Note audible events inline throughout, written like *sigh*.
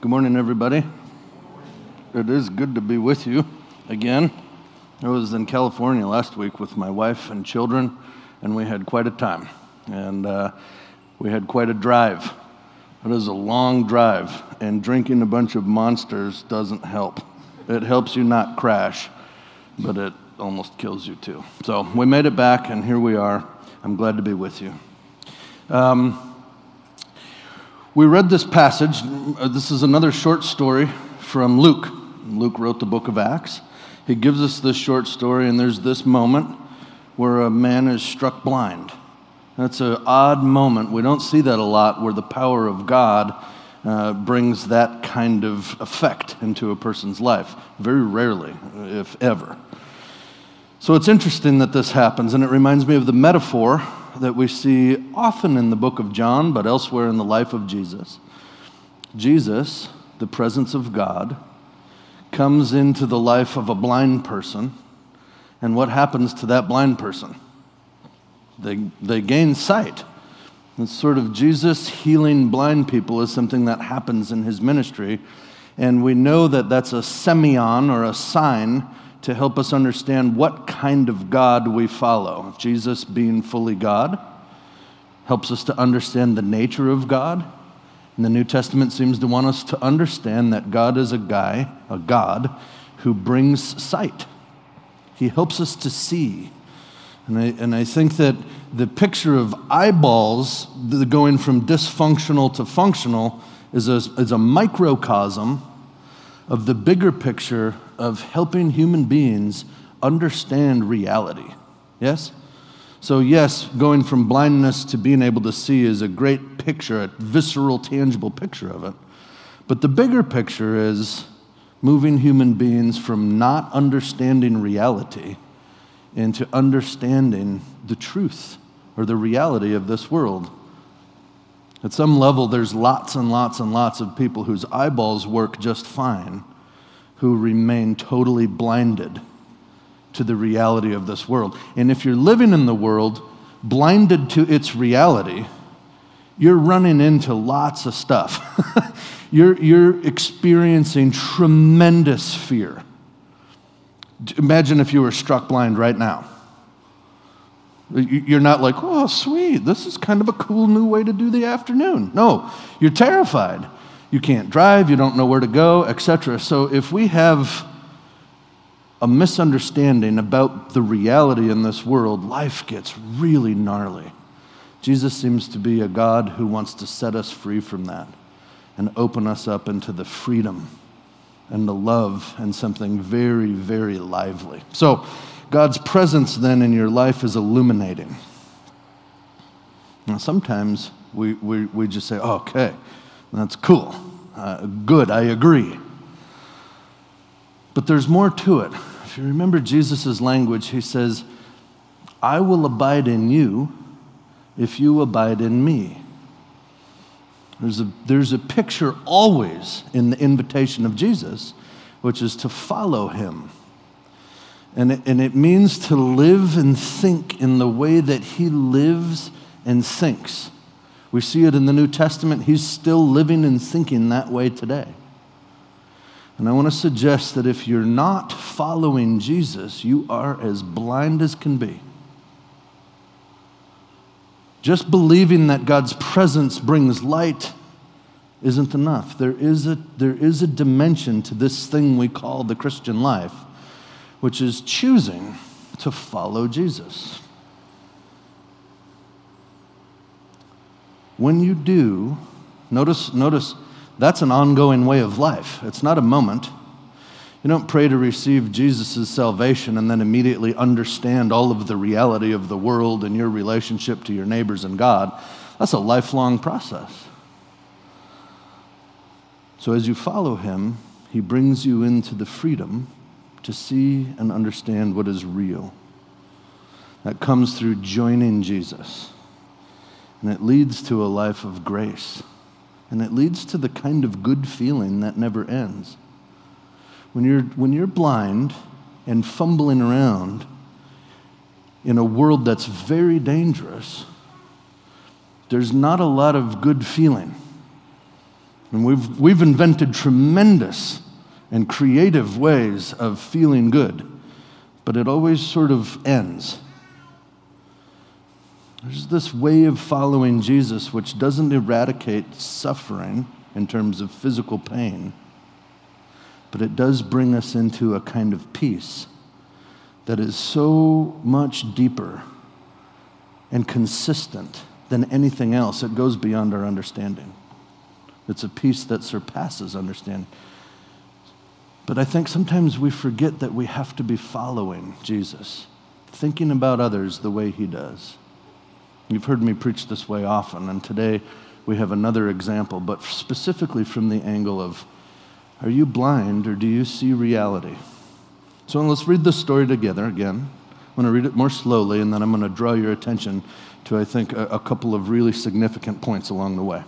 Good morning, everybody. It is good to be with you again. I was in California last week with my wife and children, and we had quite a time. And uh, we had quite a drive. It is a long drive, and drinking a bunch of monsters doesn't help. It helps you not crash, but it almost kills you too. So we made it back, and here we are. I'm glad to be with you. Um, we read this passage. This is another short story from Luke. Luke wrote the book of Acts. He gives us this short story, and there's this moment where a man is struck blind. That's an odd moment. We don't see that a lot where the power of God uh, brings that kind of effect into a person's life. Very rarely, if ever. So it's interesting that this happens, and it reminds me of the metaphor that we see often in the book of John, but elsewhere in the life of Jesus. Jesus, the presence of God, comes into the life of a blind person, and what happens to that blind person? They, they gain sight. It's sort of Jesus healing blind people is something that happens in his ministry, and we know that that's a semeion or a sign to help us understand what kind of God we follow. Jesus being fully God helps us to understand the nature of God. And the New Testament seems to want us to understand that God is a guy, a God, who brings sight. He helps us to see. And I, and I think that the picture of eyeballs going from dysfunctional to functional is a, is a microcosm of the bigger picture of helping human beings understand reality. Yes? So, yes, going from blindness to being able to see is a great picture, a visceral, tangible picture of it. But the bigger picture is moving human beings from not understanding reality into understanding the truth or the reality of this world. At some level, there's lots and lots and lots of people whose eyeballs work just fine who remain totally blinded to the reality of this world. And if you're living in the world blinded to its reality, you're running into lots of stuff. *laughs* you're, you're experiencing tremendous fear. Imagine if you were struck blind right now. You- You're not like, oh, sweet, this is kind of a cool new way to do the afternoon. No, you're terrified. You can't drive, you don't know where to go, etc. So if we have a misunderstanding about the reality in this world, life gets really gnarly. Jesus seems to be a God who wants to set us free from that and open us up into the freedom and the love and something very, very lively. So, God's presence then in your life is illuminating. Now, sometimes we, we, we just say, okay, that's cool. Uh, good, I agree. But there's more to it. If you remember Jesus' language, he says, I will abide in you if you abide in me. There's a, there's a picture always in the invitation of Jesus, which is to follow him. And it, and it means to live and think in the way that he lives and thinks. We see it in the New Testament. He's still living and thinking that way today. And I want to suggest that if you're not following Jesus, you are as blind as can be. Just believing that God's presence brings light isn't enough. There is a, there is a dimension to this thing we call the Christian life, which is choosing to follow Jesus. When you do, notice, notice that's an ongoing way of life. It's not a moment. You don't pray to receive Jesus' salvation and then immediately understand all of the reality of the world and your relationship to your neighbors and God. That's a lifelong process. So as you follow him, he brings you into the freedom to see and understand what is real. That comes through joining Jesus. And it leads to a life of grace. And it leads to the kind of good feeling that never ends. When you're, when you're blind and fumbling around in a world that's very dangerous, there's not a lot of good feeling. And we've, we've invented tremendous and creative ways of feeling good, but it always sort of ends. There's this way of following Jesus which doesn't eradicate suffering in terms of physical pain, but it does bring us into a kind of peace that is so much deeper and consistent than anything else. It goes beyond our understanding. It's a peace that surpasses understanding. But I think sometimes we forget that we have to be following Jesus, thinking about others the way he does. You've heard me preach this way often, and today we have another example, but specifically from the angle of are you blind or do you see reality? So let's read the story together again. I'm going to read it more slowly, and then I'm going to draw your attention to, I think, a, a couple of really significant points along the way.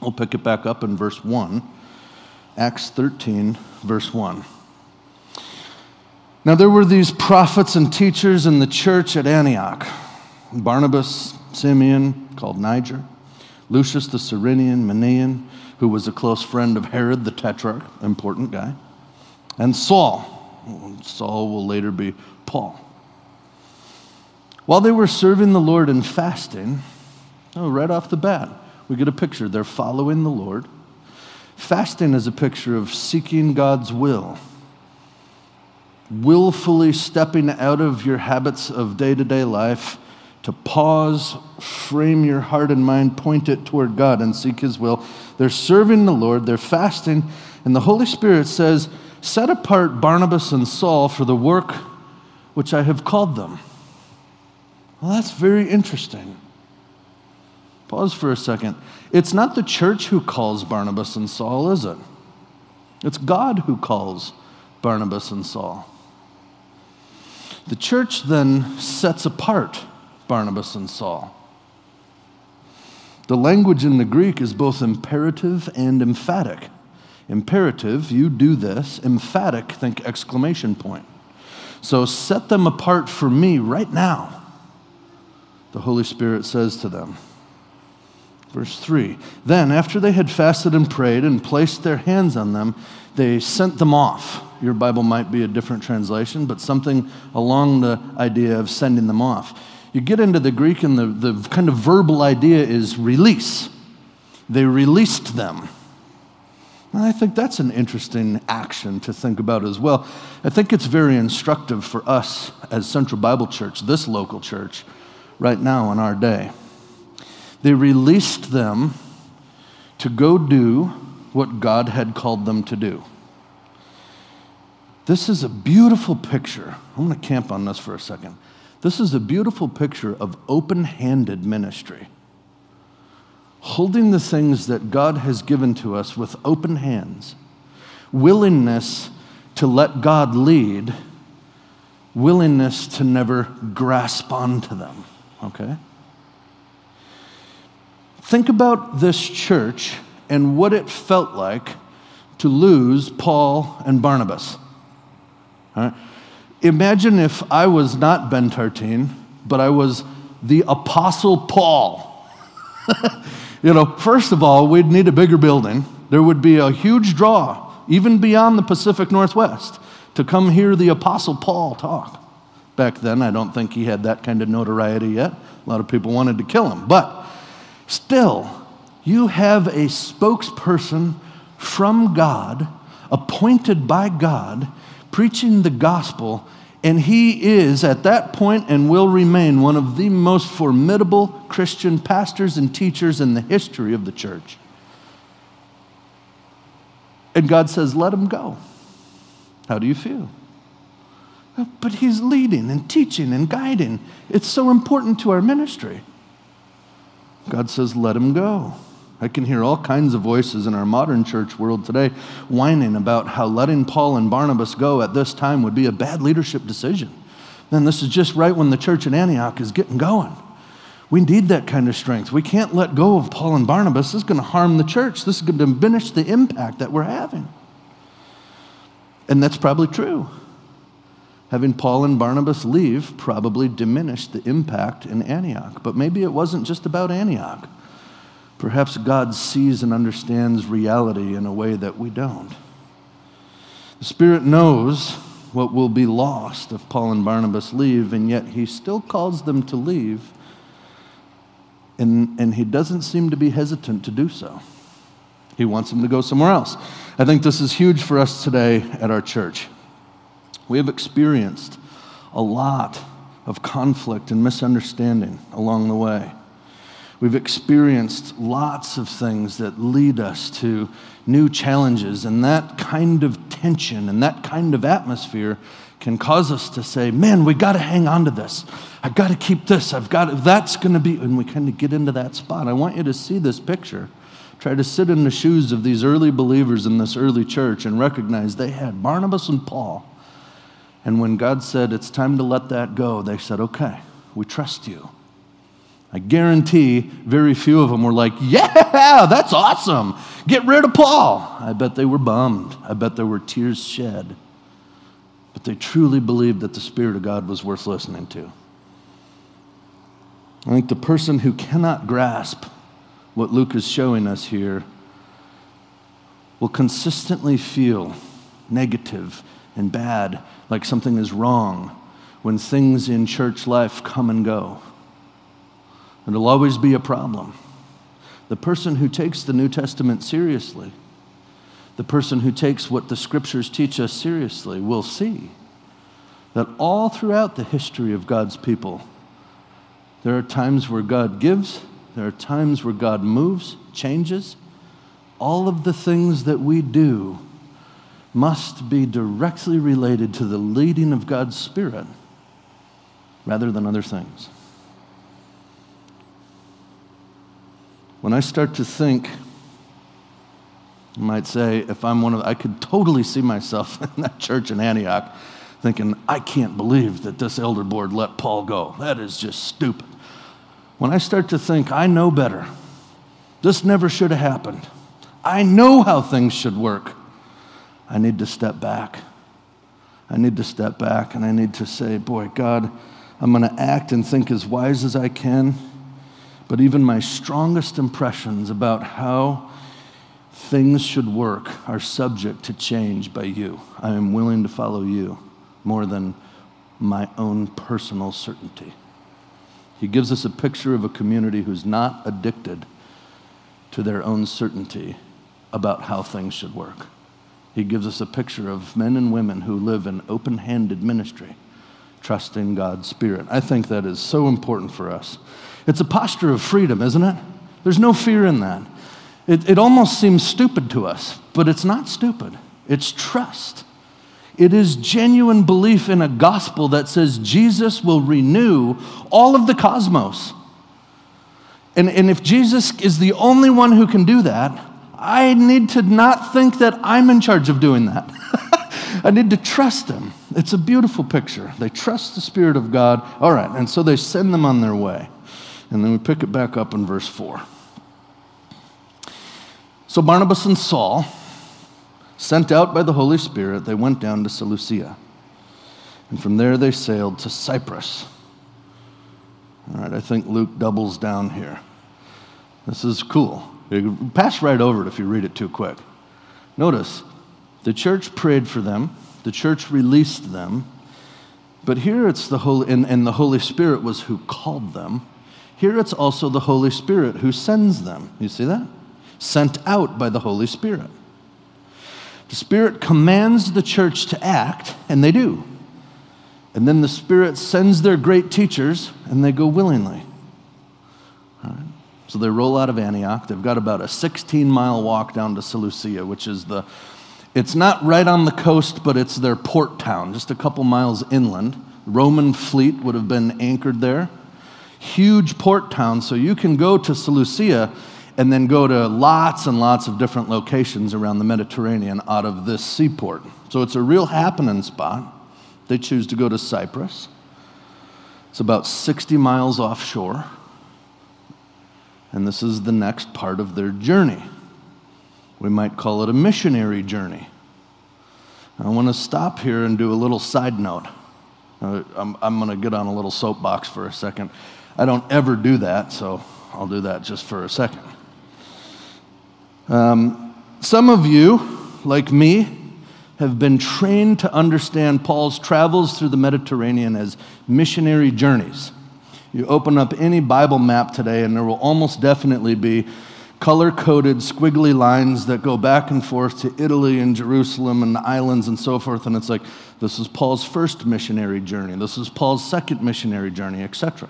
We'll pick it back up in verse 1, Acts 13, verse 1. Now there were these prophets and teachers in the church at Antioch Barnabas, Simeon, called Niger, Lucius the Cyrenian, Manaen, who was a close friend of Herod the Tetrarch, important guy, and Saul. Saul will later be Paul. While they were serving the Lord and fasting, oh, right off the bat, we get a picture. They're following the Lord. Fasting is a picture of seeking God's will, willfully stepping out of your habits of day to day life to pause, frame your heart and mind, point it toward God, and seek His will. They're serving the Lord, they're fasting, and the Holy Spirit says, Set apart Barnabas and Saul for the work which I have called them. Well, that's very interesting. Pause for a second. It's not the church who calls Barnabas and Saul, is it? It's God who calls Barnabas and Saul. The church then sets apart Barnabas and Saul. The language in the Greek is both imperative and emphatic. Imperative, you do this. Emphatic, think exclamation point. So set them apart for me right now, the Holy Spirit says to them. Verse 3 Then, after they had fasted and prayed and placed their hands on them, they sent them off. Your Bible might be a different translation, but something along the idea of sending them off you get into the Greek, and the, the kind of verbal idea is release. They released them. I think that's an interesting action to think about as well. I think it's very instructive for us as Central Bible Church, this local church, right now in our day. They released them to go do what God had called them to do. This is a beautiful picture. I'm going to camp on this for a second. This is a beautiful picture of open handed ministry. Holding the things that God has given to us with open hands, willingness to let God lead, willingness to never grasp onto them. Okay? Think about this church and what it felt like to lose Paul and Barnabas. All right? Imagine if I was not Ben Tartine, but I was the Apostle Paul. *laughs* you know, first of all, we'd need a bigger building. There would be a huge draw, even beyond the Pacific Northwest, to come hear the Apostle Paul talk. Back then, I don't think he had that kind of notoriety yet. A lot of people wanted to kill him. But still, you have a spokesperson from God, appointed by God, preaching the gospel and he is, at that point, and will remain one of the most formidable Christian pastors and teachers in the history of the church. And God says, Let him go. How do you feel? But he's leading and teaching and guiding. It's so important to our ministry. God says, Let him go. I can hear all kinds of voices in our modern church world today whining about how letting Paul and Barnabas go at this time would be a bad leadership decision. Then this is just right when the church in Antioch is getting going. We need that kind of strength. We can't let go of Paul and Barnabas. This is going to harm the church. This is going to diminish the impact that we're having. And that's probably true. Having Paul and Barnabas leave probably diminished the impact in Antioch. But maybe it wasn't just about Antioch. Perhaps God sees and understands reality in a way that we don't. The Spirit knows what will be lost if Paul and Barnabas leave, and yet He still calls them to leave, and, and He doesn't seem to be hesitant to do so. He wants them to go somewhere else. I think this is huge for us today at our church. We have experienced a lot of conflict and misunderstanding along the way. We've experienced lots of things that lead us to new challenges, and that kind of tension and that kind of atmosphere can cause us to say, Man, we got to hang on to this. I've got to keep this. I've got to, that's going to be, and we kind of get into that spot. I want you to see this picture. Try to sit in the shoes of these early believers in this early church and recognize they had Barnabas and Paul. And when God said, It's time to let that go, they said, Okay, we trust you. I guarantee very few of them were like, Yeah, that's awesome. Get rid of Paul. I bet they were bummed. I bet there were tears shed. But they truly believed that the Spirit of God was worth listening to. I think the person who cannot grasp what Luke is showing us here will consistently feel negative and bad, like something is wrong when things in church life come and go. It'll always be a problem. The person who takes the New Testament seriously, the person who takes what the scriptures teach us seriously, will see that all throughout the history of God's people, there are times where God gives, there are times where God moves, changes. All of the things that we do must be directly related to the leading of God's Spirit rather than other things. When I start to think, I might say, if I'm one of, I could totally see myself *laughs* in that church in Antioch thinking, I can't believe that this elder board let Paul go. That is just stupid. When I start to think, I know better, this never should have happened, I know how things should work, I need to step back. I need to step back and I need to say, boy, God, I'm going to act and think as wise as I can but even my strongest impressions about how things should work are subject to change by you. I am willing to follow you more than my own personal certainty. He gives us a picture of a community who's not addicted to their own certainty about how things should work. He gives us a picture of men and women who live in open handed ministry, trusting God's Spirit. I think that is so important for us. It's a posture of freedom, isn't it? There's no fear in that. It, it almost seems stupid to us, but it's not stupid. It's trust. It is genuine belief in a gospel that says Jesus will renew all of the cosmos. And, and if Jesus is the only one who can do that, I need to not think that I'm in charge of doing that. *laughs* I need to trust him. It's a beautiful picture. They trust the Spirit of God. All right, and so they send them on their way. And then we pick it back up in verse 4. So Barnabas and Saul, sent out by the Holy Spirit, they went down to Seleucia. And from there they sailed to Cyprus. All right, I think Luke doubles down here. This is cool. Pass right over it if you read it too quick. Notice, the church prayed for them, the church released them, but here it's the Holy, and, and the Holy Spirit was who called them. Here it's also the Holy Spirit who sends them. You see that? Sent out by the Holy Spirit. The Spirit commands the church to act, and they do. And then the Spirit sends their great teachers, and they go willingly. So they roll out of Antioch. They've got about a 16 mile walk down to Seleucia, which is the, it's not right on the coast, but it's their port town, just a couple miles inland. Roman fleet would have been anchored there huge port town, so you can go to Seleucia and then go to lots and lots of different locations around the Mediterranean out of this seaport. So it's a real happening spot. They choose to go to Cyprus. It's about 60 miles offshore. And this is the next part of their journey. We might call it a missionary journey. I want to stop here and do a little side note. Uh, I'm, I'm going to get on a little soapbox for a second. I don't ever do that, so I'll do that just for a second. Um, some of you, like me, have been trained to understand Paul's travels through the Mediterranean as missionary journeys. You open up any Bible map today, and there will almost definitely be color coded, squiggly lines that go back and forth to Italy and Jerusalem and the islands and so forth. And it's like, this is Paul's first missionary journey, this is Paul's second missionary journey, etc.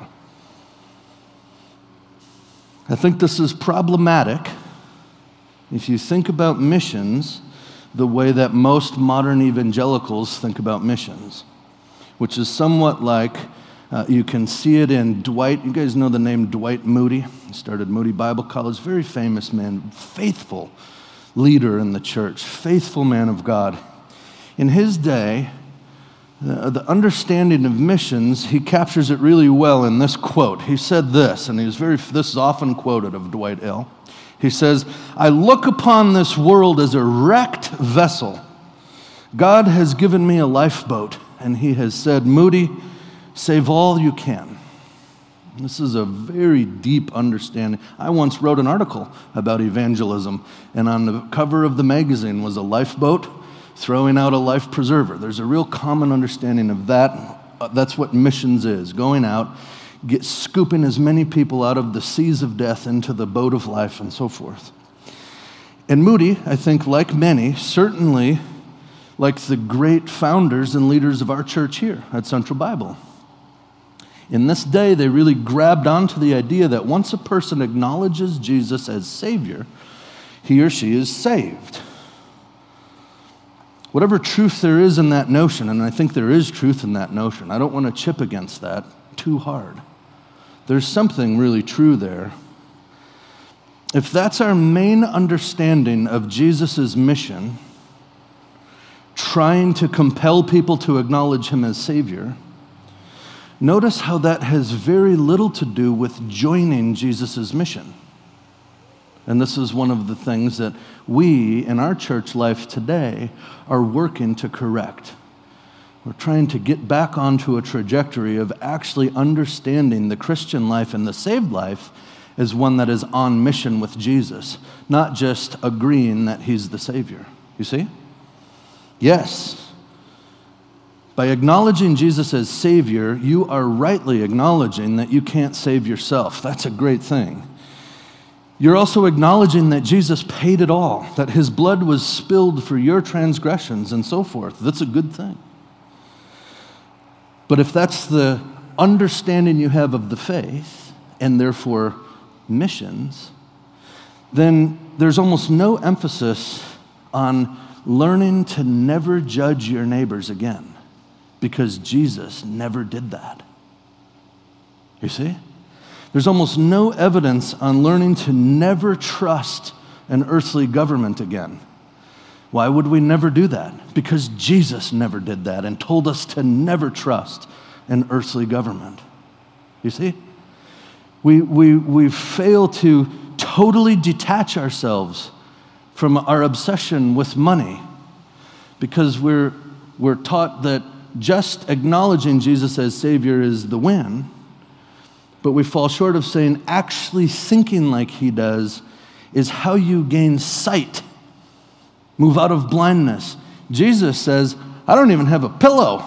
I think this is problematic if you think about missions the way that most modern evangelicals think about missions, which is somewhat like uh, you can see it in Dwight. You guys know the name Dwight Moody. He started Moody Bible College, very famous man, faithful leader in the church, faithful man of God. In his day, the understanding of missions, he captures it really well in this quote. He said this, and he's very, this is often quoted of Dwight L. He says, I look upon this world as a wrecked vessel. God has given me a lifeboat, and he has said, Moody, save all you can. This is a very deep understanding. I once wrote an article about evangelism, and on the cover of the magazine was a lifeboat throwing out a life preserver. There's a real common understanding of that. Uh, that's what missions is going out, get, scooping as many people out of the seas of death into the boat of life, and so forth. And Moody, I think, like many, certainly like the great founders and leaders of our church here at Central Bible. In this day, they really grabbed onto the idea that once a person acknowledges Jesus as Savior, he or she is saved whatever truth there is in that notion, and I think there is truth in that notion, I don't want to chip against that too hard. There's something really true there. If that's our main understanding of Jesus' mission, trying to compel people to acknowledge him as Savior, notice how that has very little to do with joining Jesus' mission. And this is one of the things that we in our church life today are working to correct. We're trying to get back onto a trajectory of actually understanding the Christian life and the saved life as one that is on mission with Jesus, not just agreeing that he's the Savior. You see? Yes. By acknowledging Jesus as Savior, you are rightly acknowledging that you can't save yourself. That's a great thing. You're also acknowledging that Jesus paid it all, that his blood was spilled for your transgressions and so forth. That's a good thing. But if that's the understanding you have of the faith, and therefore missions, then there's almost no emphasis on learning to never judge your neighbors again because Jesus never did that. You see? There's almost no evidence on learning to never trust an earthly government again. Why would we never do that? Because Jesus never did that and told us to never trust an earthly government. You see? We, we, we fail to totally detach ourselves from our obsession with money because we're, we're taught that just acknowledging Jesus as Savior is the win but we fall short of saying actually thinking like he does is how you gain sight, move out of blindness. Jesus says, I don't even have a pillow.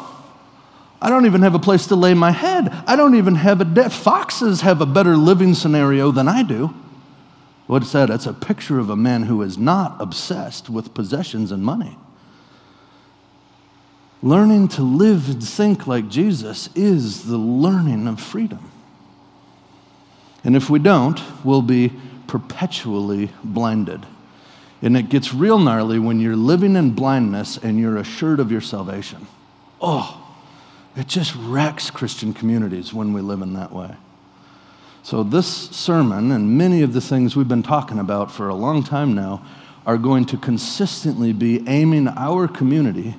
I don't even have a place to lay my head. I don't even have a. Foxes have a better living scenario than I do. What's that? It's a picture of a man who is not obsessed with possessions and money. Learning to live and think like Jesus is the learning of freedom. And if we don't, we'll be perpetually blinded. And it gets real gnarly when you're living in blindness and you're assured of your salvation. Oh, it just wrecks Christian communities when we live in that way. So, this sermon and many of the things we've been talking about for a long time now are going to consistently be aiming our community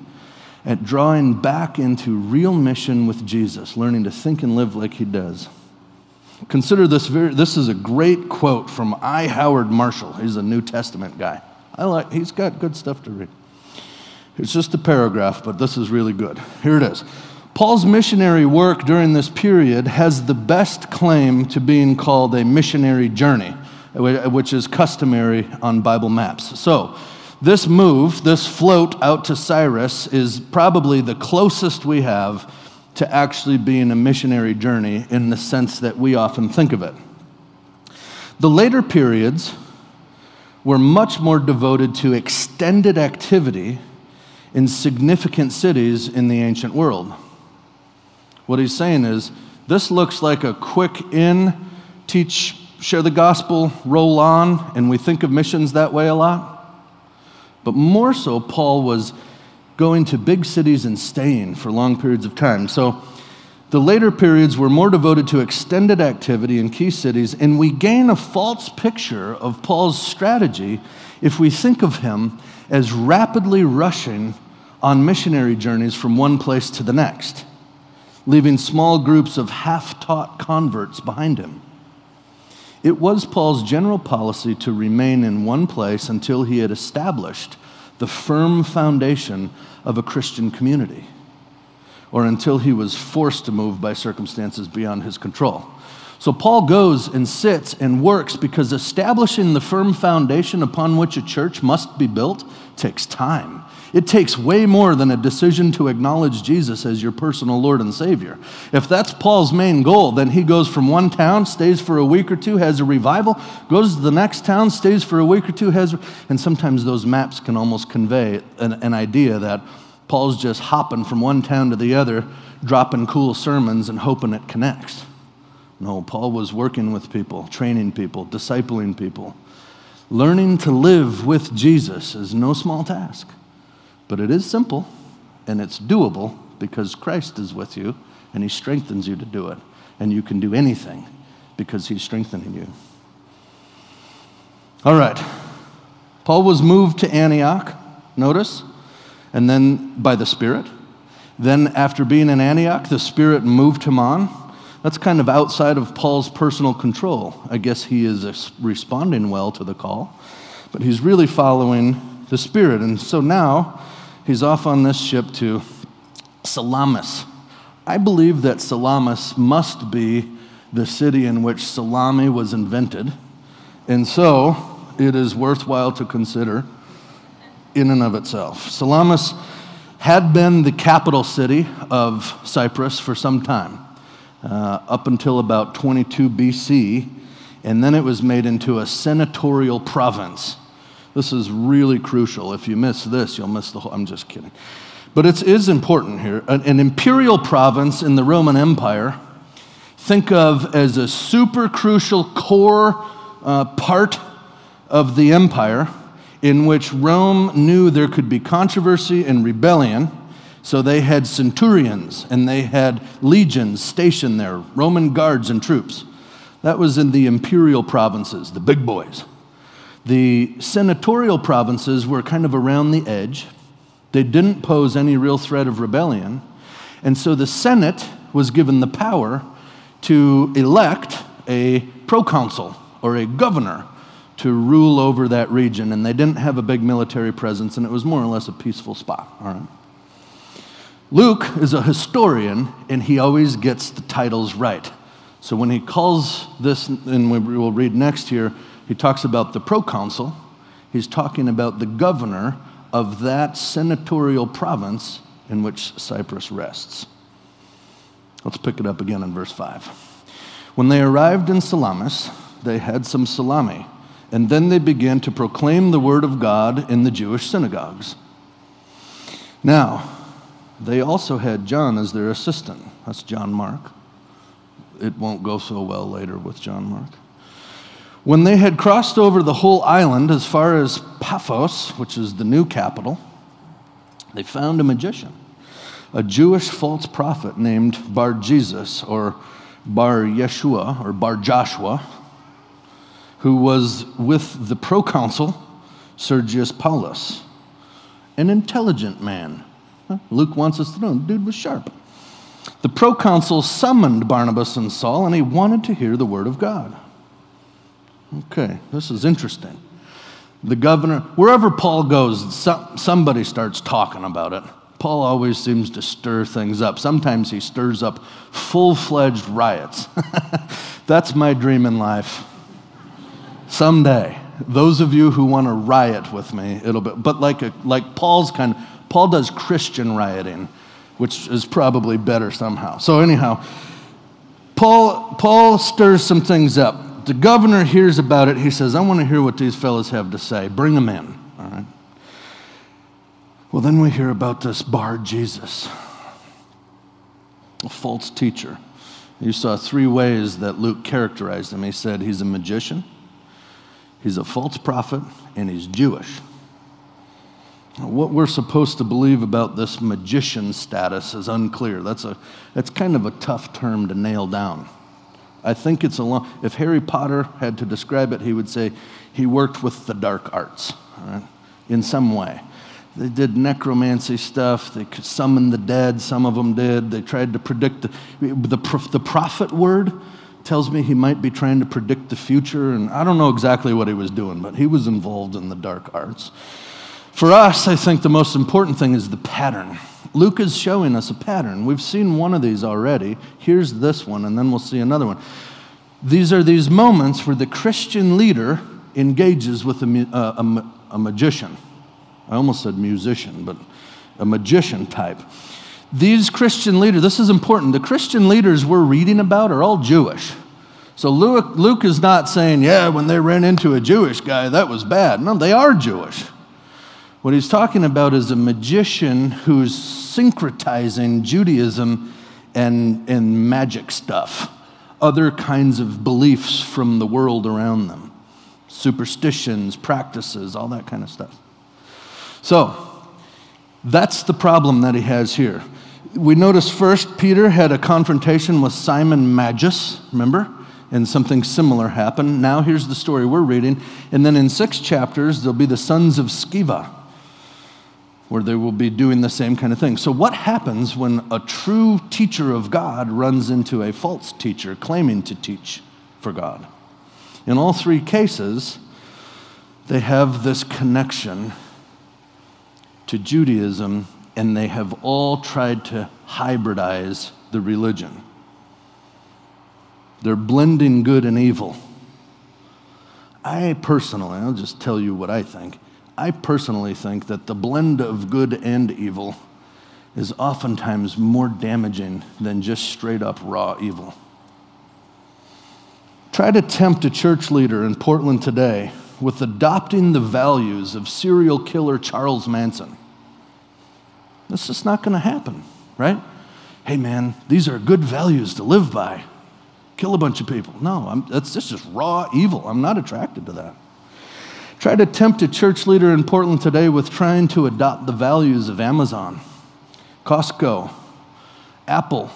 at drawing back into real mission with Jesus, learning to think and live like he does. Consider this very, this is a great quote from I. Howard Marshall. He's a New Testament guy. I like, he's got good stuff to read. It's just a paragraph, but this is really good. Here it is. Paul's missionary work during this period has the best claim to being called a missionary journey, which is customary on Bible maps. So, this move, this float out to Cyprus, is probably the closest we have to actually being a missionary journey in the sense that we often think of it. The later periods were much more devoted to extended activity in significant cities in the ancient world. What he's saying is, this looks like a quick in, teach, share the gospel, roll on, and we think of missions that way a lot. But more so, Paul was going to big cities and staying for long periods of time. So the later periods were more devoted to extended activity in key cities, and we gain a false picture of Paul's strategy if we think of him as rapidly rushing on missionary journeys from one place to the next leaving small groups of half taught converts behind him. It was Paul's general policy to remain in one place until he had established the firm foundation of a Christian community, or until he was forced to move by circumstances beyond his control. So Paul goes and sits and works because establishing the firm foundation upon which a church must be built takes time. It takes way more than a decision to acknowledge Jesus as your personal Lord and Savior. If that's Paul's main goal, then he goes from one town, stays for a week or two, has a revival, goes to the next town, stays for a week or two, has, and sometimes those maps can almost convey an, an idea that Paul's just hopping from one town to the other, dropping cool sermons and hoping it connects. No, Paul was working with people, training people, discipling people. Learning to live with Jesus is no small task. But it is simple and it's doable because Christ is with you and he strengthens you to do it. And you can do anything because he's strengthening you. All right. Paul was moved to Antioch, notice, and then by the Spirit. Then, after being in Antioch, the Spirit moved him on. That's kind of outside of Paul's personal control. I guess he is responding well to the call, but he's really following the Spirit. And so now he's off on this ship to Salamis. I believe that Salamis must be the city in which salami was invented, and so it is worthwhile to consider in and of itself. Salamis had been the capital city of Cyprus for some time, uh, up until about 22 BC, and then it was made into a senatorial province. This is really crucial. If you miss this, you'll miss the whole. I'm just kidding. But it is important here. An, an imperial province in the Roman Empire, think of as a super crucial core uh, part of the empire in which Rome knew there could be controversy and rebellion. So they had centurions and they had legions stationed there, Roman guards and troops. That was in the imperial provinces, the big boys. The senatorial provinces were kind of around the edge. They didn't pose any real threat of rebellion. And so the Senate was given the power to elect a proconsul or a governor to rule over that region. And they didn't have a big military presence, and it was more or less a peaceful spot. All right. Luke is a historian, and he always gets the titles right. So when he calls this, and we will read next here, he talks about the proconsul, he's talking about the governor of that senatorial province in which Cyprus rests. Let's pick it up again in verse 5. When they arrived in Salamis, they had some salami, and then they began to proclaim the word of God in the Jewish synagogues. Now, they also had John as their assistant. That's John Mark. It won't go so well later with John Mark. When they had crossed over the whole island as far as Paphos, which is the new capital, they found a magician, a Jewish false prophet named Bar Jesus, or Bar Yeshua, or Bar Joshua, who was with the proconsul Sergius Paulus, an intelligent man. Luke wants us to know the dude was sharp. The proconsul summoned Barnabas and Saul, and he wanted to hear the word of God. Okay, this is interesting. The governor, wherever Paul goes, somebody starts talking about it. Paul always seems to stir things up. Sometimes he stirs up full fledged riots. *laughs* That's my dream in life. Someday, those of you who want to riot with me, it'll be, but like, a, like Paul's kind, Paul does Christian rioting, which is probably better somehow. So, anyhow, Paul, Paul stirs some things up. The governor hears about it. He says, I want to hear what these fellows have to say. Bring them in. All right. Well, then we hear about this Bar Jesus, a false teacher. You saw three ways that Luke characterized him. He said he's a magician, he's a false prophet, and he's Jewish. What we're supposed to believe about this magician status is unclear. That's, a, that's kind of a tough term to nail down. I think it's a long, if Harry Potter had to describe it, he would say he worked with the dark arts, right, in some way. They did necromancy stuff. They could summon the dead. Some of them did. They tried to predict the, the, the prophet word tells me he might be trying to predict the future. And I don't know exactly what he was doing, but he was involved in the dark arts. For us, I think the most important thing is the pattern. Luke is showing us a pattern. We've seen one of these already. Here's this one, and then we'll see another one. These are these moments where the Christian leader engages with a, uh, a, a, a magician. I almost said musician, but a magician type. These Christian leaders, this is important, the Christian leaders we're reading about are all Jewish. So Luke, Luke is not saying, yeah, when they ran into a Jewish guy, that was bad. No, they are Jewish. What he's talking about is a magician who's syncretizing Judaism and, and magic stuff, other kinds of beliefs from the world around them, superstitions, practices, all that kind of stuff. So, that's the problem that he has here. We notice first, Peter had a confrontation with Simon Magus, remember? And something similar happened. Now, here's the story we're reading. And then in six chapters, there'll be the sons of Sceva, where they will be doing the same kind of thing. So, what happens when a true teacher of God runs into a false teacher claiming to teach for God? In all three cases, they have this connection to Judaism, and they have all tried to hybridize the religion. They're blending good and evil. I personally, I'll just tell you what I think. I personally think that the blend of good and evil is oftentimes more damaging than just straight up raw evil. Try to tempt a church leader in Portland today with adopting the values of serial killer Charles Manson. That's just not going to happen, right? Hey, man, these are good values to live by. Kill a bunch of people. No, I'm, that's, that's just raw evil. I'm not attracted to that. Try to tempt a church leader in Portland today with trying to adopt the values of Amazon, Costco, Apple.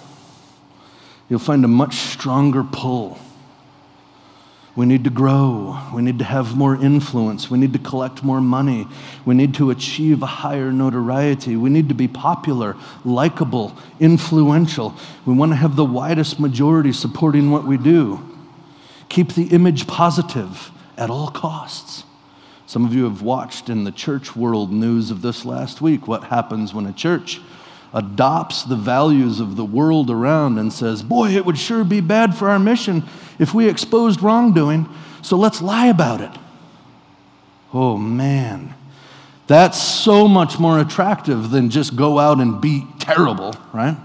You'll find a much stronger pull we need to grow. We need to have more influence. We need to collect more money. We need to achieve a higher notoriety. We need to be popular, likable, influential. We want to have the widest majority supporting what we do. Keep the image positive at all costs. Some of you have watched in the church world news of this last week what happens when a church adopts the values of the world around and says, Boy, it would sure be bad for our mission if we exposed wrongdoing, so let's lie about it. Oh, man. That's so much more attractive than just go out and be terrible, right?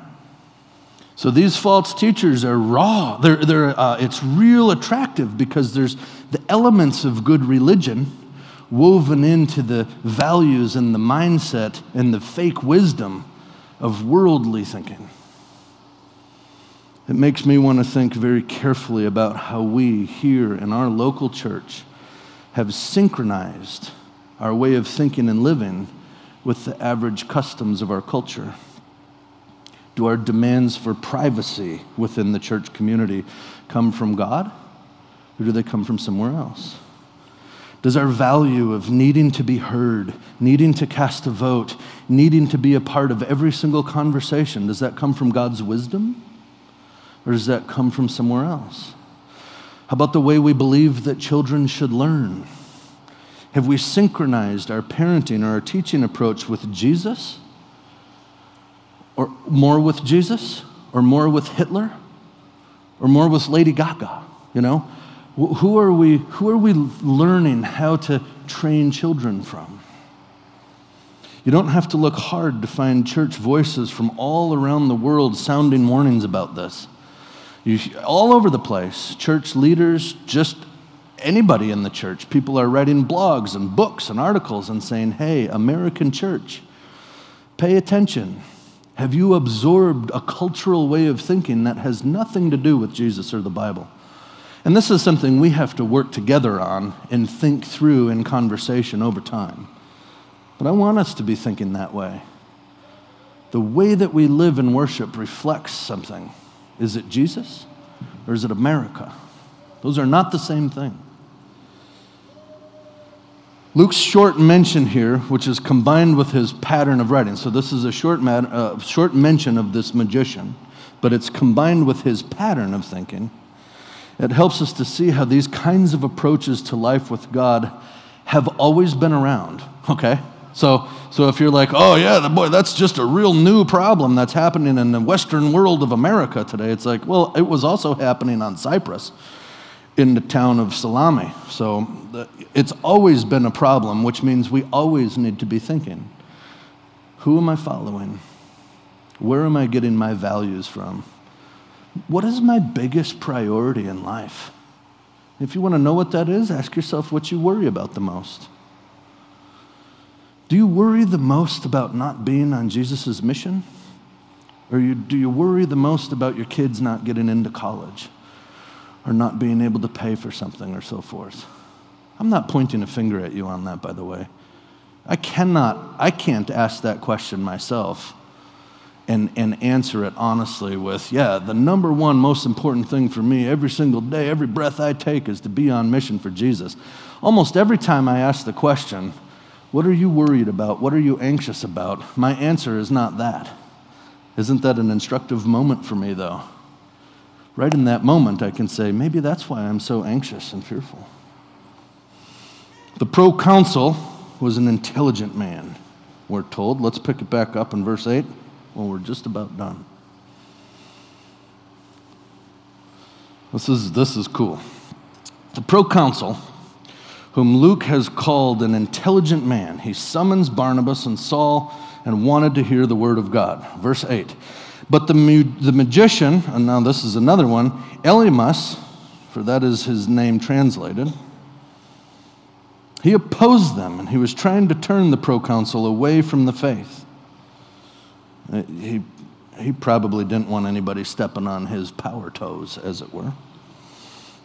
So these false teachers are raw. They're, they're, uh, it's real attractive because there's the elements of good religion woven into the values and the mindset and the fake wisdom of worldly thinking. It makes me want to think very carefully about how we here in our local church have synchronized our way of thinking and living with the average customs of our culture. Do our demands for privacy within the church community come from God, or do they come from somewhere else? Does our value of needing to be heard, needing to cast a vote, needing to be a part of every single conversation, does that come from God's wisdom? Or does that come from somewhere else? How about the way we believe that children should learn? Have we synchronized our parenting or our teaching approach with Jesus? Or more with Jesus? Or more with Hitler? Or more with Lady Gaga? You know? Who are we, who are we learning how to train children from? You don't have to look hard to find church voices from all around the world sounding warnings about this. You, all over the place, church leaders, just anybody in the church, people are writing blogs and books and articles and saying, hey, American church, pay attention. Have you absorbed a cultural way of thinking that has nothing to do with Jesus or the Bible? And this is something we have to work together on and think through in conversation over time. But I want us to be thinking that way. The way that we live and worship reflects something. Is it Jesus or is it America? Those are not the same thing. Luke's short mention here, which is combined with his pattern of writing. So, this is a short, uh, short mention of this magician, but it's combined with his pattern of thinking. It helps us to see how these kinds of approaches to life with God have always been around, okay? So, so if you're like, oh yeah, the boy, that's just a real new problem that's happening in the Western world of America today. It's like, well, it was also happening on Cyprus in the town of Salamis. So it's always been a problem, which means we always need to be thinking who am I following? Where am I getting my values from? What is my biggest priority in life? If you want to know what that is, ask yourself what you worry about the most. Do you worry the most about not being on Jesus' mission? Or you, do you worry the most about your kids not getting into college? Or not being able to pay for something or so forth? I'm not pointing a finger at you on that, by the way. I cannot, I can't ask that question myself and, and answer it honestly with, yeah, the number one most important thing for me every single day, every breath I take is to be on mission for Jesus. Almost every time I ask the question, what are you worried about? What are you anxious about? My answer is not that. Isn't that an instructive moment for me, though? Right in that moment, I can say, maybe that's why I'm so anxious and fearful. The proconsul was an intelligent man, we're told. Let's pick it back up in verse 8. We're just about done. This is, this is cool. The proconsul, whom Luke has called an intelligent man, he summons Barnabas and Saul and wanted to hear the word of God. Verse 8. But the, the magician, and now this is another one, Elymas, for that is his name translated, he opposed them and he was trying to turn the proconsul away from the faith. He, he probably didn't want anybody stepping on his power toes, as it were.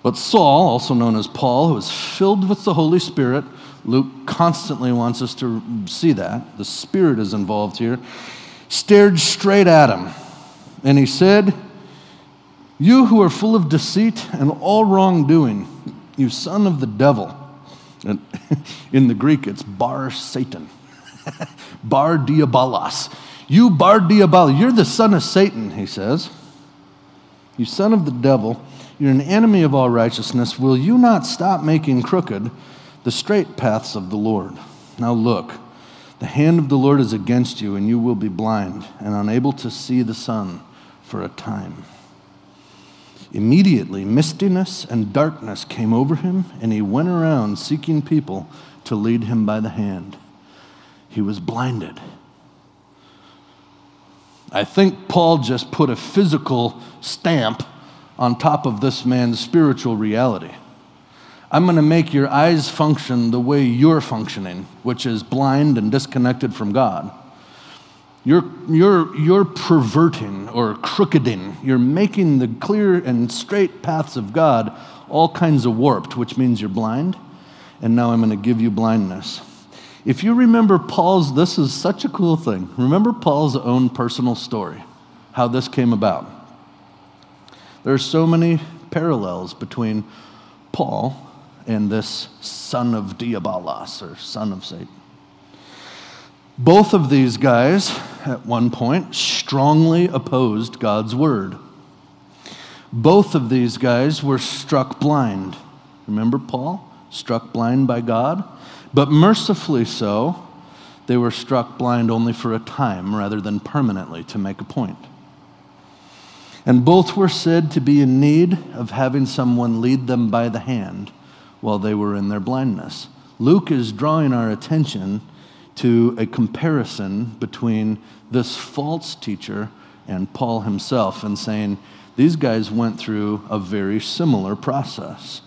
But Saul, also known as Paul, who was filled with the Holy Spirit, Luke constantly wants us to see that. The Spirit is involved here. Stared straight at him, and he said, You who are full of deceit and all wrongdoing, you son of the devil. And *laughs* in the Greek, it's bar Satan, *laughs* bar diabolos. You bar diabol, you're the son of Satan, he says. You son of the devil, you're an enemy of all righteousness. Will you not stop making crooked the straight paths of the Lord? Now look, the hand of the Lord is against you, and you will be blind and unable to see the sun for a time. Immediately, mistiness and darkness came over him, and he went around seeking people to lead him by the hand. He was blinded I think Paul just put a physical stamp on top of this man's spiritual reality. I'm going to make your eyes function the way you're functioning, which is blind and disconnected from God. You're, you're, you're perverting or crookeding. You're making the clear and straight paths of God all kinds of warped, which means you're blind. And now I'm going to give you blindness. If you remember Paul's, this is such a cool thing. Remember Paul's own personal story. how this came about. There are so many parallels between Paul and this son of Diabolos, or son of Satan. Both of these guys, at one point, strongly opposed God's word. Both of these guys were struck blind. Remember Paul? Struck blind by God? But mercifully so, they were struck blind only for a time rather than permanently to make a point. And both were said to be in need of having someone lead them by the hand while they were in their blindness. Luke is drawing our attention to a comparison between this false teacher and Paul himself and saying these guys went through a very similar process.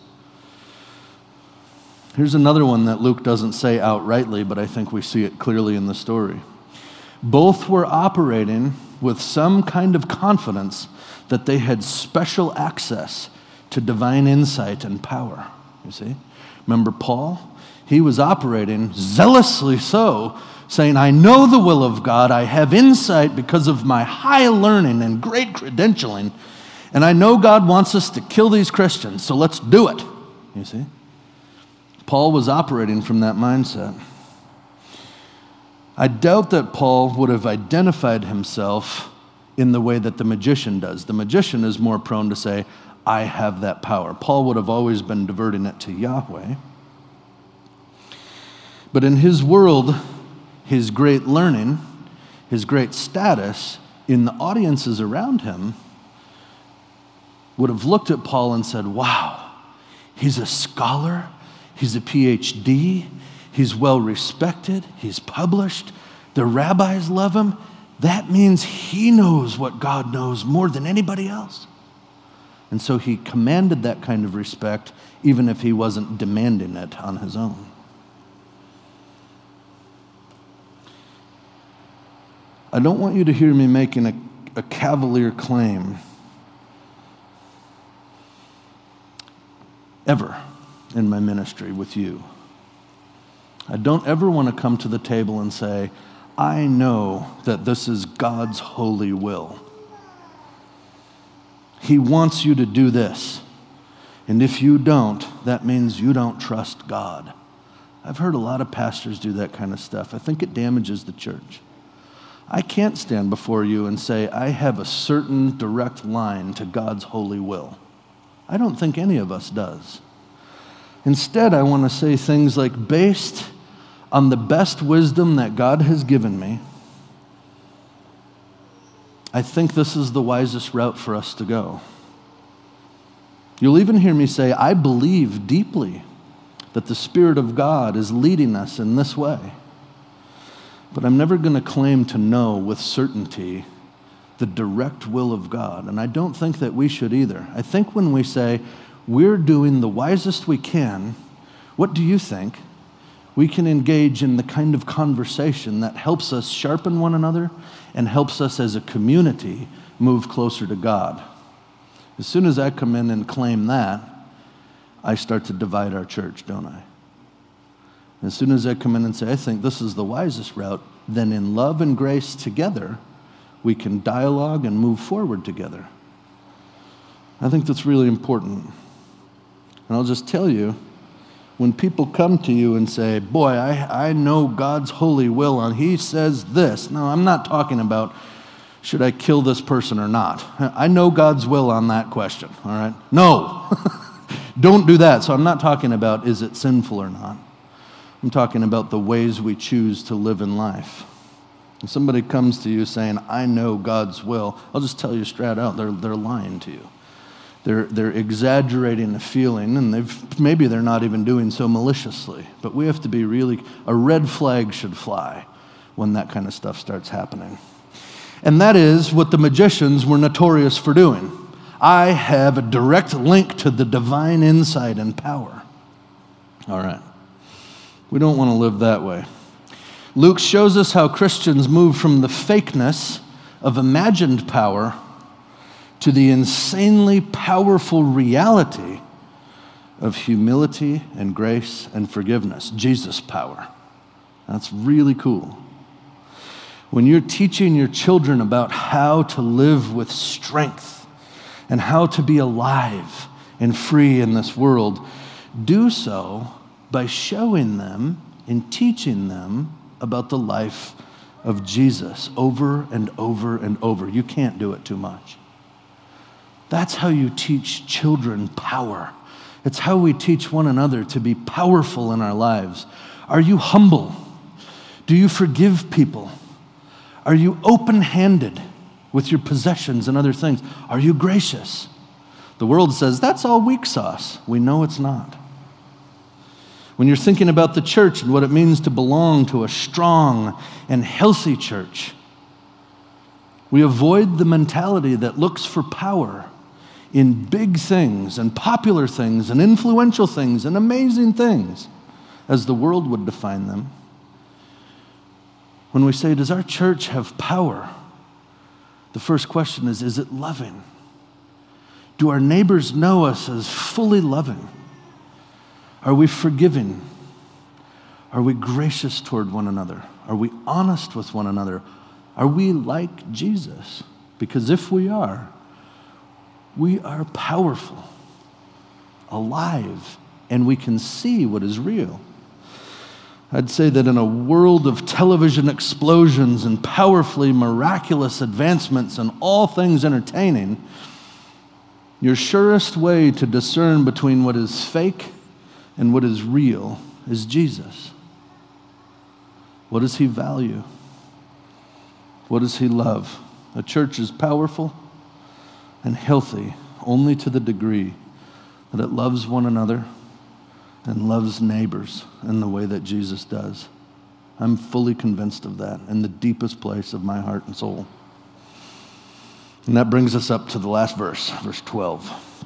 Here's another one that Luke doesn't say outrightly, but I think we see it clearly in the story. Both were operating with some kind of confidence that they had special access to divine insight and power. You see? Remember Paul? He was operating zealously so, saying, I know the will of God, I have insight because of my high learning and great credentialing, and I know God wants us to kill these Christians, so let's do it. You see? Paul was operating from that mindset. I doubt that Paul would have identified himself in the way that the magician does. The magician is more prone to say, I have that power. Paul would have always been diverting it to Yahweh. But in his world, his great learning, his great status in the audiences around him would have looked at Paul and said, Wow, he's a scholar, he's a PhD, he's well respected, he's published, the rabbis love him, that means he knows what God knows more than anybody else. And so he commanded that kind of respect, even if he wasn't demanding it on his own. I don't want you to hear me making a, a cavalier claim ever in my ministry with you. I don't ever want to come to the table and say, I know that this is God's holy will. He wants you to do this. And if you don't, that means you don't trust God. I've heard a lot of pastors do that kind of stuff. I think it damages the church. I can't stand before you and say, I have a certain direct line to God's holy will. I don't think any of us does. Instead, I want to say things like, based on the best wisdom that God has given me, I think this is the wisest route for us to go. You'll even hear me say, I believe deeply that the Spirit of God is leading us in this way. But I'm never going to claim to know with certainty the direct will of God. And I don't think that we should either. I think when we say, we're doing the wisest we can, what do you think? we can engage in the kind of conversation that helps us sharpen one another and helps us as a community move closer to God. As soon as I come in and claim that, I start to divide our church, don't I? As soon as I come in and say, I think this is the wisest route, then in love and grace together, we can dialogue and move forward together. I think that's really important. And I'll just tell you, when people come to you and say, Boy, I, I know God's holy will, and He says this. No, I'm not talking about should I kill this person or not. I know God's will on that question, all right? No, *laughs* don't do that. So I'm not talking about is it sinful or not. I'm talking about the ways we choose to live in life. If somebody comes to you saying, I know God's will, I'll just tell you straight out, they're, they're lying to you. They're, they're exaggerating the feeling, and they've, maybe they're not even doing so maliciously. But we have to be really, a red flag should fly when that kind of stuff starts happening. And that is what the magicians were notorious for doing. I have a direct link to the divine insight and power. All right. We don't want to live that way. Luke shows us how Christians move from the fakeness of imagined power to the insanely powerful reality of humility and grace and forgiveness, Jesus' power. That's really cool. when you're teaching your children about how to live with strength and how to be alive and free in this world, do so by showing them and teaching them about the life of Jesus over and over and over. You can't do it too much. That's how you teach children power. It's how we teach one another to be powerful in our lives. Are you humble? Do you forgive people? Are you open handed with your possessions and other things? Are you gracious? The world says that's all weak sauce. We know it's not. When you're thinking about the church and what it means to belong to a strong and healthy church, we avoid the mentality that looks for power in big things and popular things and influential things and amazing things as the world would define them. When we say, Does our church have power? The first question is Is it loving? Do our neighbors know us as fully loving? Are we forgiving? Are we gracious toward one another? Are we honest with one another? Are we like Jesus? Because if we are, we are powerful, alive, and we can see what is real. I'd say that in a world of television explosions and powerfully miraculous advancements and all things entertaining, your surest way to discern between what is fake and what is real is Jesus. What does he value? What does he love? A church is powerful and healthy only to the degree that it loves one another and loves neighbors in the way that Jesus does. I'm fully convinced of that in the deepest place of my heart and soul. And that brings us up to the last verse, verse 12.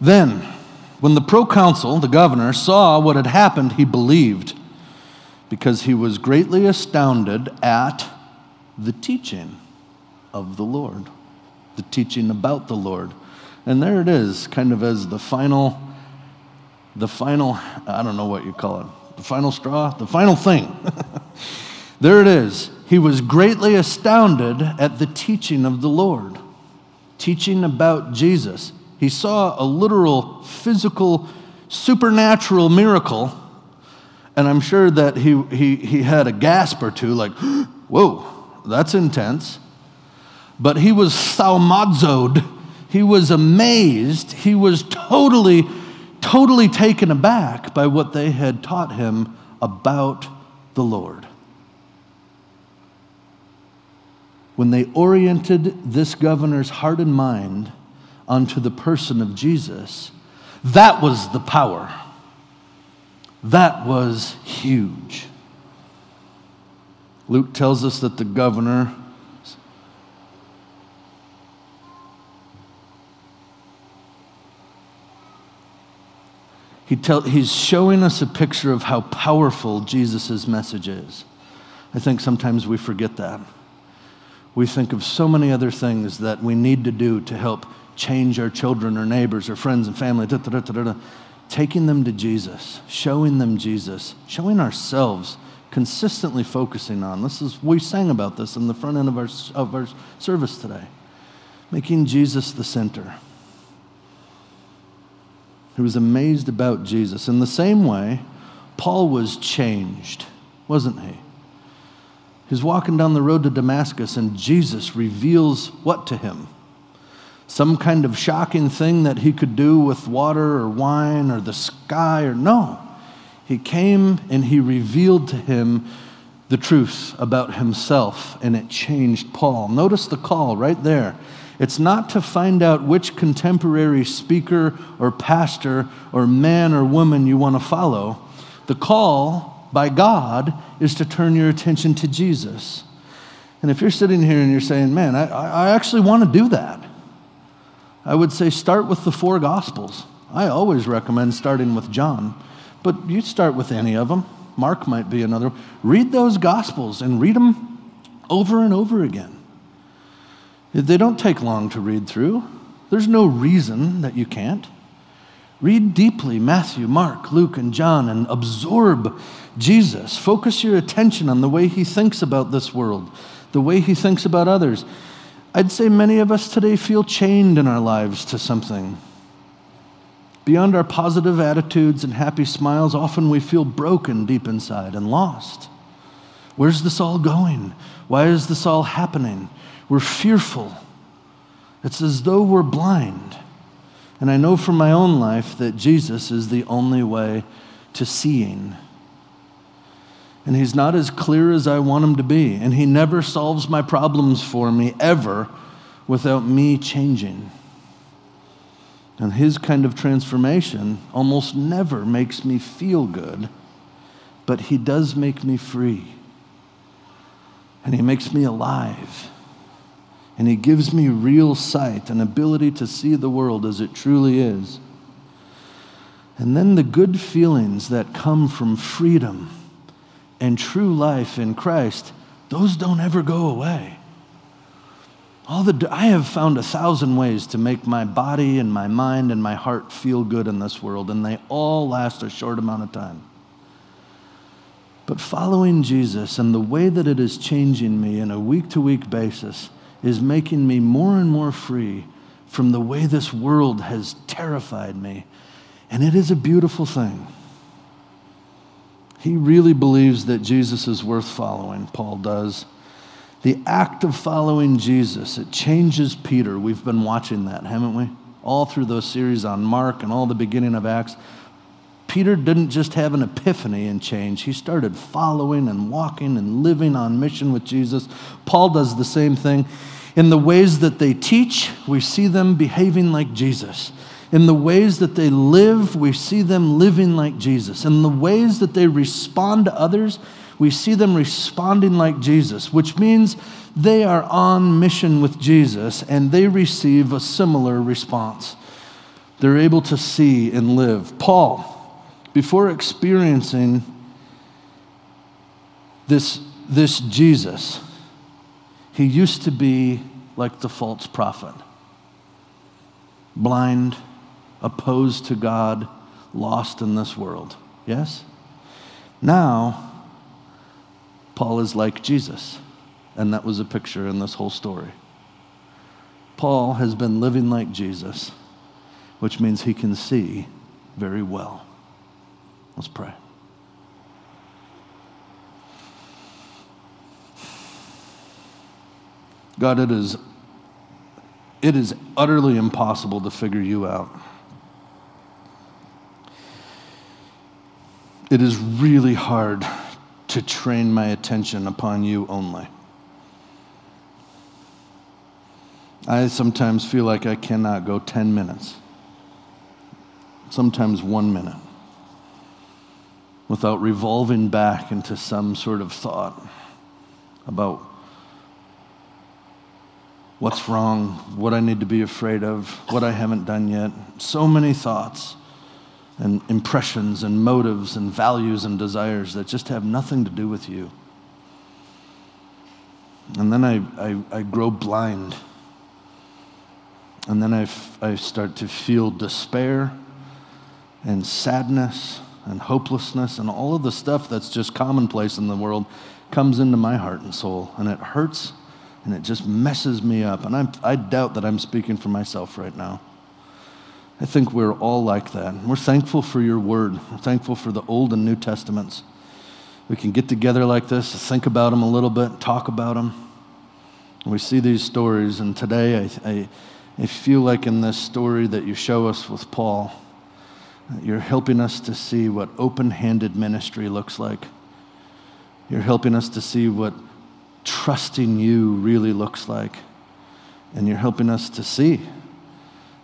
Then, when the proconsul, the governor, saw what had happened, he believed because he was greatly astounded at the teaching of the Lord, the teaching about the Lord. And there it is, kind of as the final, the final, I don't know what you call it, the final straw, the final thing. *laughs* there it is. He was greatly astounded at the teaching of the Lord, teaching about Jesus. He saw a literal, physical, supernatural miracle, and I'm sure that he, he, he had a gasp or two, like, *gasps* whoa, that's intense but he was thaumazoed. He was amazed. He was totally, totally taken aback by what they had taught him about the Lord. When they oriented this governor's heart and mind onto the person of Jesus, that was the power. That was huge. Luke tells us that the governor He tell, he's showing us a picture of how powerful Jesus' message is. I think sometimes we forget that. We think of so many other things that we need to do to help change our children or neighbors or friends and family. Da, da, da, Taking them to Jesus, showing them Jesus, showing ourselves, consistently focusing on. This is we sang about this in the front end of our, of our service today. Making Jesus the center. He was amazed about Jesus. In the same way, Paul was changed, wasn't he? He's walking down the road to Damascus, and Jesus reveals what to him? Some kind of shocking thing that he could do with water or wine or the sky, or no. He came and he revealed to him the truth about himself, and it changed Paul. Notice the call right there. It's not to find out which contemporary speaker or pastor or man or woman you want to follow. The call by God is to turn your attention to Jesus. And if you're sitting here and you're saying, man, I, I actually want to do that, I would say start with the four Gospels. I always recommend starting with John, but you start with any of them. Mark might be another. Read those Gospels and read them over and over again. They don't take long to read through. There's no reason that you can't. Read deeply Matthew, Mark, Luke, and John and absorb Jesus. Focus your attention on the way he thinks about this world, the way he thinks about others. I'd say many of us today feel chained in our lives to something. Beyond our positive attitudes and happy smiles, often we feel broken deep inside and lost. Where's this all going? Why is this all happening? We're fearful. It's as though we're blind. And I know from my own life that Jesus is the only way to seeing. And He's not as clear as I want Him to be. And He never solves my problems for me, ever, without me changing. And His kind of transformation almost never makes me feel good, but He does make me free. And He makes me alive and He gives me real sight and ability to see the world as it truly is. And then the good feelings that come from freedom and true life in Christ, those don't ever go away. All the, I have found a thousand ways to make my body and my mind and my heart feel good in this world, and they all last a short amount of time. But following Jesus and the way that it is changing me on a week to week basis is making me more and more free from the way this world has terrified me. And it is a beautiful thing. He really believes that Jesus is worth following, Paul does. The act of following Jesus, it changes Peter. We've been watching that, haven't we? All through those series on Mark and all the beginning of Acts. Peter didn't just have an epiphany and change. He started following and walking and living on mission with Jesus. Paul does the same thing. In the ways that they teach, we see them behaving like Jesus. In the ways that they live, we see them living like Jesus. In the ways that they respond to others, we see them responding like Jesus, which means they are on mission with Jesus and they receive a similar response. They're able to see and live. Paul, before experiencing this, this Jesus, he used to be like the false prophet blind, opposed to God, lost in this world. Yes? Now, Paul is like Jesus. And that was a picture in this whole story. Paul has been living like Jesus, which means he can see very well. Let's pray. God, it is, it is utterly impossible to figure you out. It is really hard to train my attention upon you only. I sometimes feel like I cannot go 10 minutes, sometimes one minute without revolving back into some sort of thought about what's wrong, what I need to be afraid of, what I haven't done yet. So many thoughts and impressions and motives and values and desires that just have nothing to do with you. And then I, I, I grow blind. And then I, f- I start to feel despair and sadness and hopelessness and all of the stuff that's just commonplace in the world comes into my heart and soul. And it hurts and it just messes me up. And I'm, I doubt that I'm speaking for myself right now. I think we're all like that. We're thankful for your word. We're thankful for the Old and New Testaments. We can get together like this, think about them a little bit, talk about them. And we see these stories, and today I, I, I feel like in this story that you show us with Paul, you're helping us to see what open handed ministry looks like. You're helping us to see what trusting you really looks like. And you're helping us to see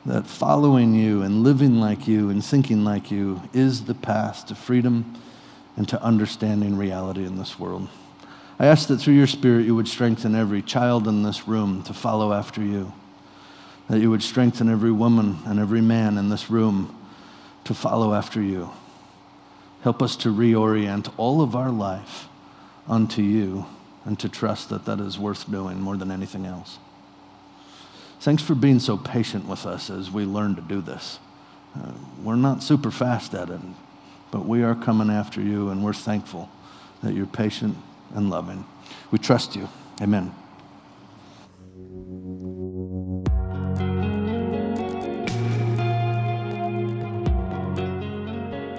that following you and living like you and thinking like you is the path to freedom and to understanding reality in this world. I ask that through your Spirit you would strengthen every child in this room to follow after you, that you would strengthen every woman and every man in this room to follow after you. Help us to reorient all of our life unto you and to trust that that is worth doing more than anything else. Thanks for being so patient with us as we learn to do this. Uh, we're not super fast at it, but we are coming after you, and we're thankful that you're patient and loving. We trust you. Amen.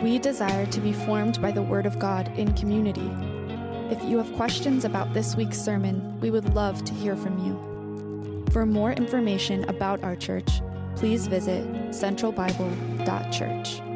We desire to be formed by the Word of God in community. If you have questions about this week's sermon, we would love to hear from you. For more information about our church, please visit centralbible.church.